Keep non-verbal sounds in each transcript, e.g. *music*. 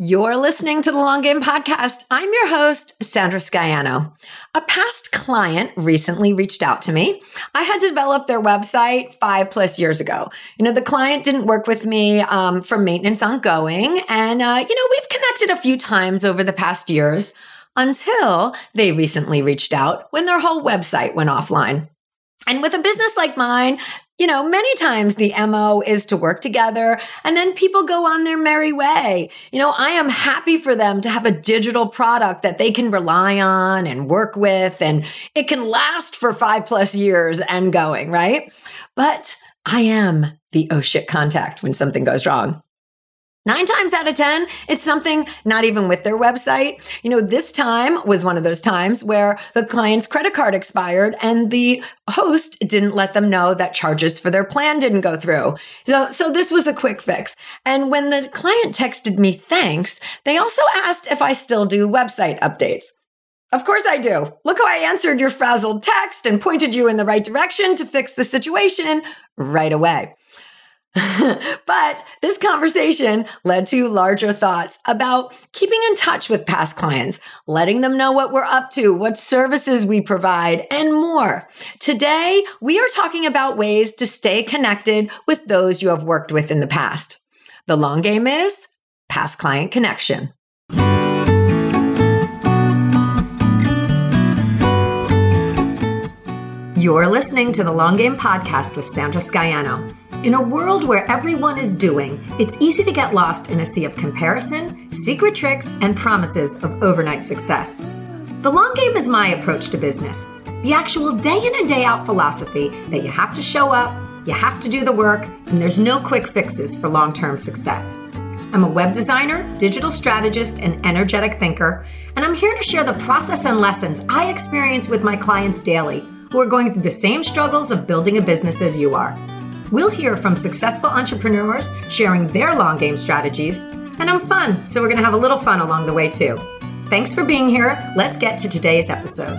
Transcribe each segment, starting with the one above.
You're listening to the Long Game Podcast. I'm your host, Sandra Scaiano. A past client recently reached out to me. I had developed their website five plus years ago. You know, the client didn't work with me um, for maintenance ongoing. And, uh, you know, we've connected a few times over the past years until they recently reached out when their whole website went offline. And with a business like mine, you know, many times the MO is to work together and then people go on their merry way. You know, I am happy for them to have a digital product that they can rely on and work with and it can last for five plus years and going, right? But I am the oh shit contact when something goes wrong. Nine times out of 10, it's something not even with their website. You know, this time was one of those times where the client's credit card expired and the host didn't let them know that charges for their plan didn't go through. So, so this was a quick fix. And when the client texted me thanks, they also asked if I still do website updates. Of course I do. Look how I answered your frazzled text and pointed you in the right direction to fix the situation right away. *laughs* but this conversation led to larger thoughts about keeping in touch with past clients, letting them know what we're up to, what services we provide, and more. Today, we are talking about ways to stay connected with those you have worked with in the past. The long game is past client connection. You're listening to the Long Game Podcast with Sandra Scaiano. In a world where everyone is doing, it's easy to get lost in a sea of comparison, secret tricks, and promises of overnight success. The long game is my approach to business. The actual day in and day out philosophy that you have to show up, you have to do the work, and there's no quick fixes for long term success. I'm a web designer, digital strategist, and energetic thinker, and I'm here to share the process and lessons I experience with my clients daily who are going through the same struggles of building a business as you are. We'll hear from successful entrepreneurs sharing their long game strategies, and I'm fun, so we're going to have a little fun along the way too. Thanks for being here. Let's get to today's episode.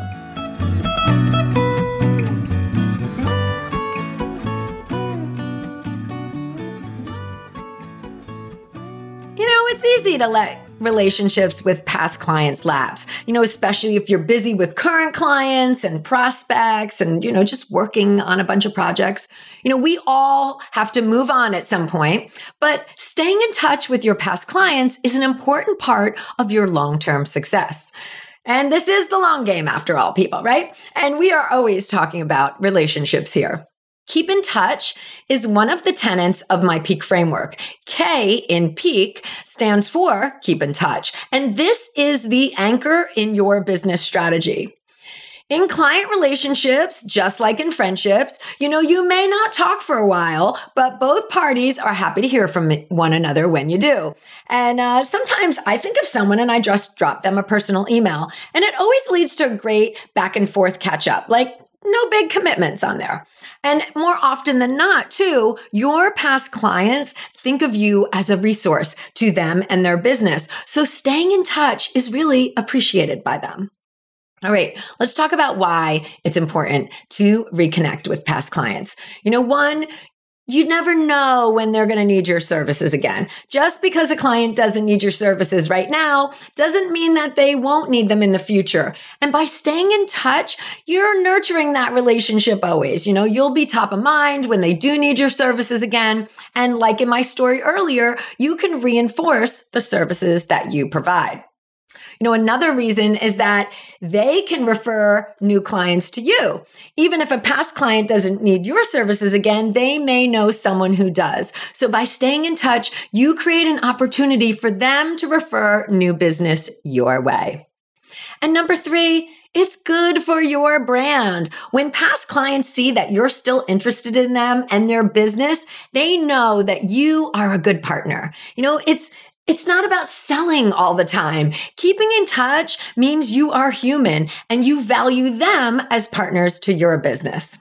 You know, it's easy to let relationships with past clients lapse. You know, especially if you're busy with current clients and prospects and, you know, just working on a bunch of projects. You know, we all have to move on at some point, but staying in touch with your past clients is an important part of your long term success. And this is the long game after all, people, right? And we are always talking about relationships here. Keep in touch is one of the tenets of my peak framework. K in peak stands for keep in touch. And this is the anchor in your business strategy. In client relationships, just like in friendships, you know, you may not talk for a while, but both parties are happy to hear from one another when you do. And uh, sometimes I think of someone and I just drop them a personal email, and it always leads to a great back and forth catch up. Like, no big commitments on there. And more often than not, too, your past clients think of you as a resource to them and their business. So staying in touch is really appreciated by them. All right, let's talk about why it's important to reconnect with past clients. You know, one, you never know when they're going to need your services again. Just because a client doesn't need your services right now doesn't mean that they won't need them in the future. And by staying in touch, you're nurturing that relationship always. You know, you'll be top of mind when they do need your services again. And like in my story earlier, you can reinforce the services that you provide. You know, another reason is that they can refer new clients to you. Even if a past client doesn't need your services again, they may know someone who does. So by staying in touch, you create an opportunity for them to refer new business your way. And number three, it's good for your brand. When past clients see that you're still interested in them and their business, they know that you are a good partner. You know, it's it's not about selling all the time. Keeping in touch means you are human and you value them as partners to your business.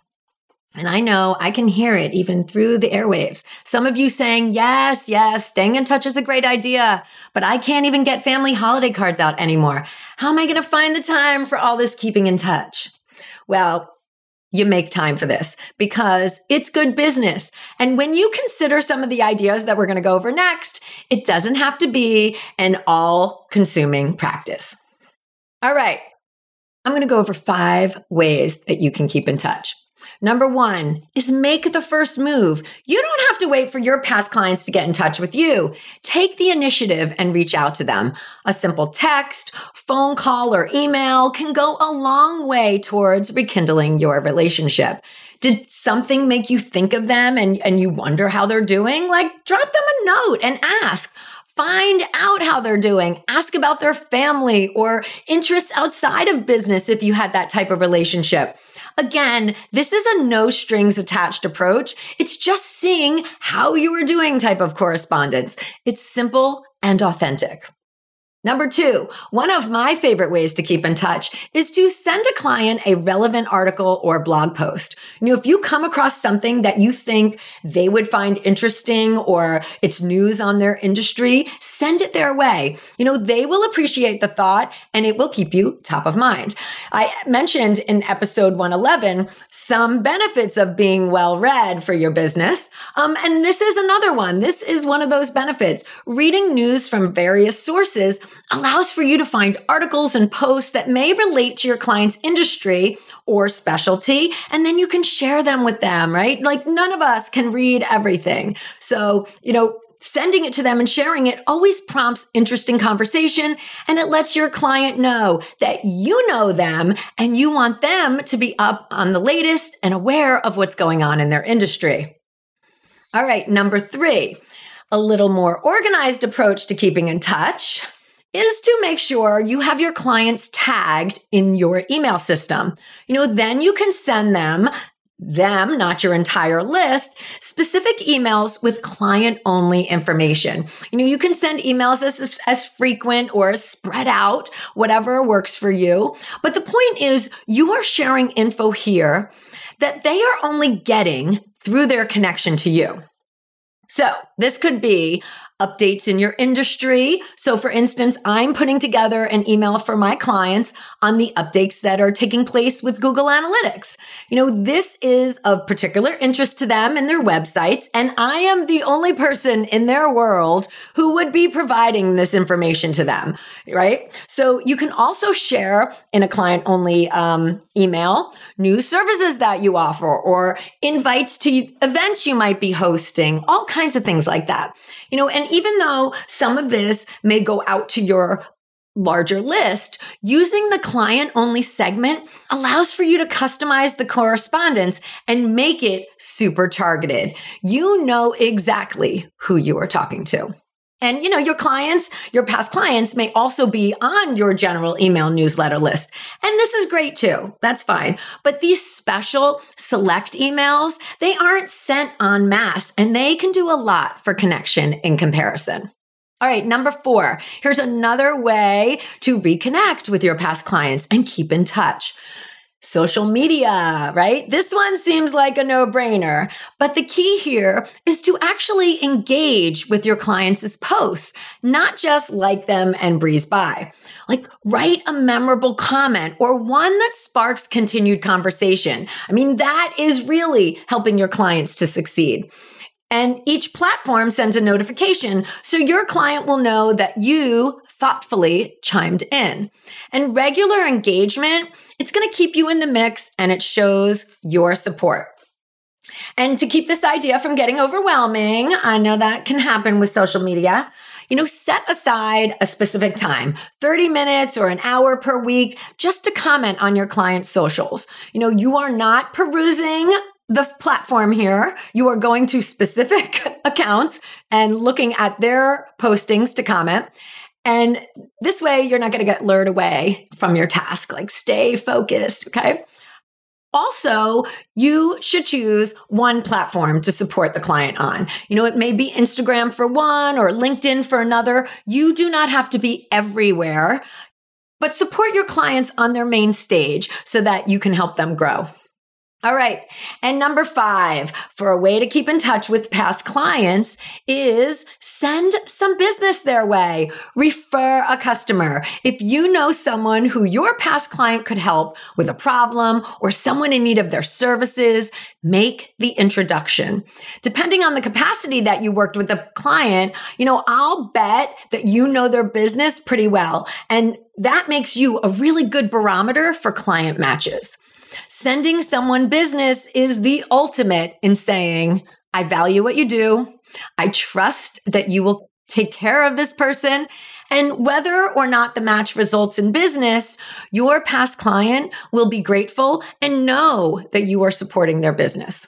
And I know I can hear it even through the airwaves. Some of you saying, yes, yes, staying in touch is a great idea, but I can't even get family holiday cards out anymore. How am I going to find the time for all this keeping in touch? Well, you make time for this because it's good business. And when you consider some of the ideas that we're going to go over next, it doesn't have to be an all consuming practice. All right. I'm going to go over five ways that you can keep in touch. Number one is make the first move. You don't have to wait for your past clients to get in touch with you. Take the initiative and reach out to them. A simple text, phone call, or email can go a long way towards rekindling your relationship. Did something make you think of them and, and you wonder how they're doing? Like, drop them a note and ask. Find out how they're doing. Ask about their family or interests outside of business if you had that type of relationship. Again, this is a no strings attached approach. It's just seeing how you are doing type of correspondence. It's simple and authentic. Number two, one of my favorite ways to keep in touch is to send a client a relevant article or blog post. You know, if you come across something that you think they would find interesting or it's news on their industry, send it their way. You know, they will appreciate the thought and it will keep you top of mind. I mentioned in episode 111 some benefits of being well read for your business. Um, and this is another one. This is one of those benefits. Reading news from various sources allows for you to find articles and posts that may relate to your client's industry or specialty, and then you can share them with them, right? Like none of us can read everything. So, you know, sending it to them and sharing it always prompts interesting conversation and it lets your client know that you know them and you want them to be up on the latest and aware of what's going on in their industry. All right, number three, a little more organized approach to keeping in touch is to make sure you have your clients tagged in your email system. You know, then you can send them them, not your entire list, specific emails with client only information. You know, you can send emails as, as frequent or as spread out, whatever works for you. But the point is you are sharing info here that they are only getting through their connection to you. So this could be updates in your industry. So, for instance, I'm putting together an email for my clients on the updates that are taking place with Google Analytics. You know, this is of particular interest to them and their websites, and I am the only person in their world who would be providing this information to them, right? So, you can also share in a client only um, email new services that you offer or invites to events you might be hosting, all kinds of things like that. You know, and and even though some of this may go out to your larger list, using the client only segment allows for you to customize the correspondence and make it super targeted. You know exactly who you are talking to. And you know, your clients, your past clients may also be on your general email newsletter list. And this is great too. That's fine. But these special select emails, they aren't sent en masse and they can do a lot for connection in comparison. All right, number four. Here's another way to reconnect with your past clients and keep in touch social media, right? This one seems like a no brainer. But the key here is to actually engage with your clients' posts, not just like them and breeze by. Like write a memorable comment or one that sparks continued conversation. I mean, that is really helping your clients to succeed. And each platform sends a notification so your client will know that you thoughtfully chimed in. And regular engagement, it's going to keep you in the mix and it shows your support. And to keep this idea from getting overwhelming, I know that can happen with social media. You know, set aside a specific time, 30 minutes or an hour per week, just to comment on your client's socials. You know, you are not perusing the platform here, you are going to specific *laughs* accounts and looking at their postings to comment. And this way, you're not going to get lured away from your task. Like, stay focused. Okay. Also, you should choose one platform to support the client on. You know, it may be Instagram for one or LinkedIn for another. You do not have to be everywhere, but support your clients on their main stage so that you can help them grow. All right. And number five, for a way to keep in touch with past clients is send some business their way. Refer a customer. If you know someone who your past client could help with a problem or someone in need of their services, make the introduction. Depending on the capacity that you worked with the client, you know, I'll bet that you know their business pretty well. And that makes you a really good barometer for client matches. Sending someone business is the ultimate in saying, I value what you do. I trust that you will take care of this person. And whether or not the match results in business, your past client will be grateful and know that you are supporting their business.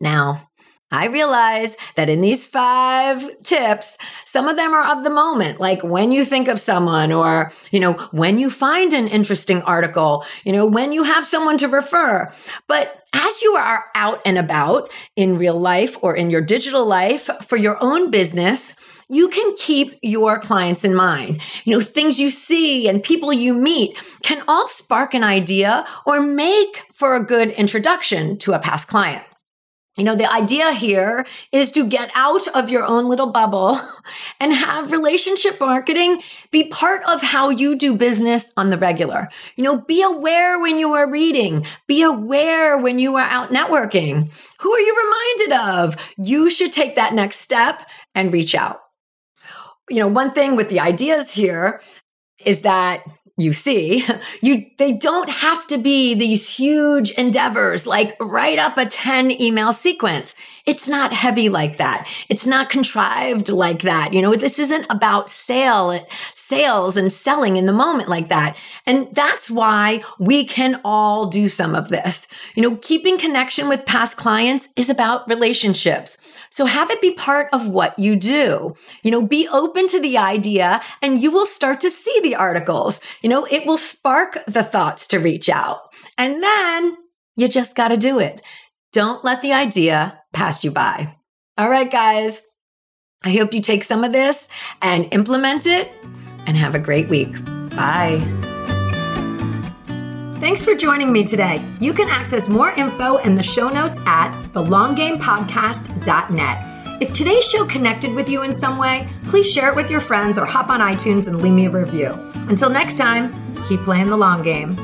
Now, I realize that in these five tips, some of them are of the moment, like when you think of someone or, you know, when you find an interesting article, you know, when you have someone to refer. But as you are out and about in real life or in your digital life for your own business, you can keep your clients in mind. You know, things you see and people you meet can all spark an idea or make for a good introduction to a past client. You know, the idea here is to get out of your own little bubble *laughs* and have relationship marketing be part of how you do business on the regular. You know, be aware when you are reading, be aware when you are out networking. Who are you reminded of? You should take that next step and reach out. You know, one thing with the ideas here is that you see *laughs* you they don't have to be these huge endeavors like write up a 10 email sequence. It's not heavy like that. It's not contrived like that. You know this isn't about sale sales and selling in the moment like that. And that's why we can all do some of this. You know keeping connection with past clients is about relationships. So have it be part of what you do. You know be open to the idea and you will start to see the articles. you know, it will spark the thoughts to reach out. And then you just got to do it. Don't let the idea pass you by. All right, guys. I hope you take some of this and implement it and have a great week. Bye. Thanks for joining me today. You can access more info in the show notes at thelonggamepodcast.net. If today's show connected with you in some way, please share it with your friends or hop on iTunes and leave me a review. Until next time, keep playing the long game.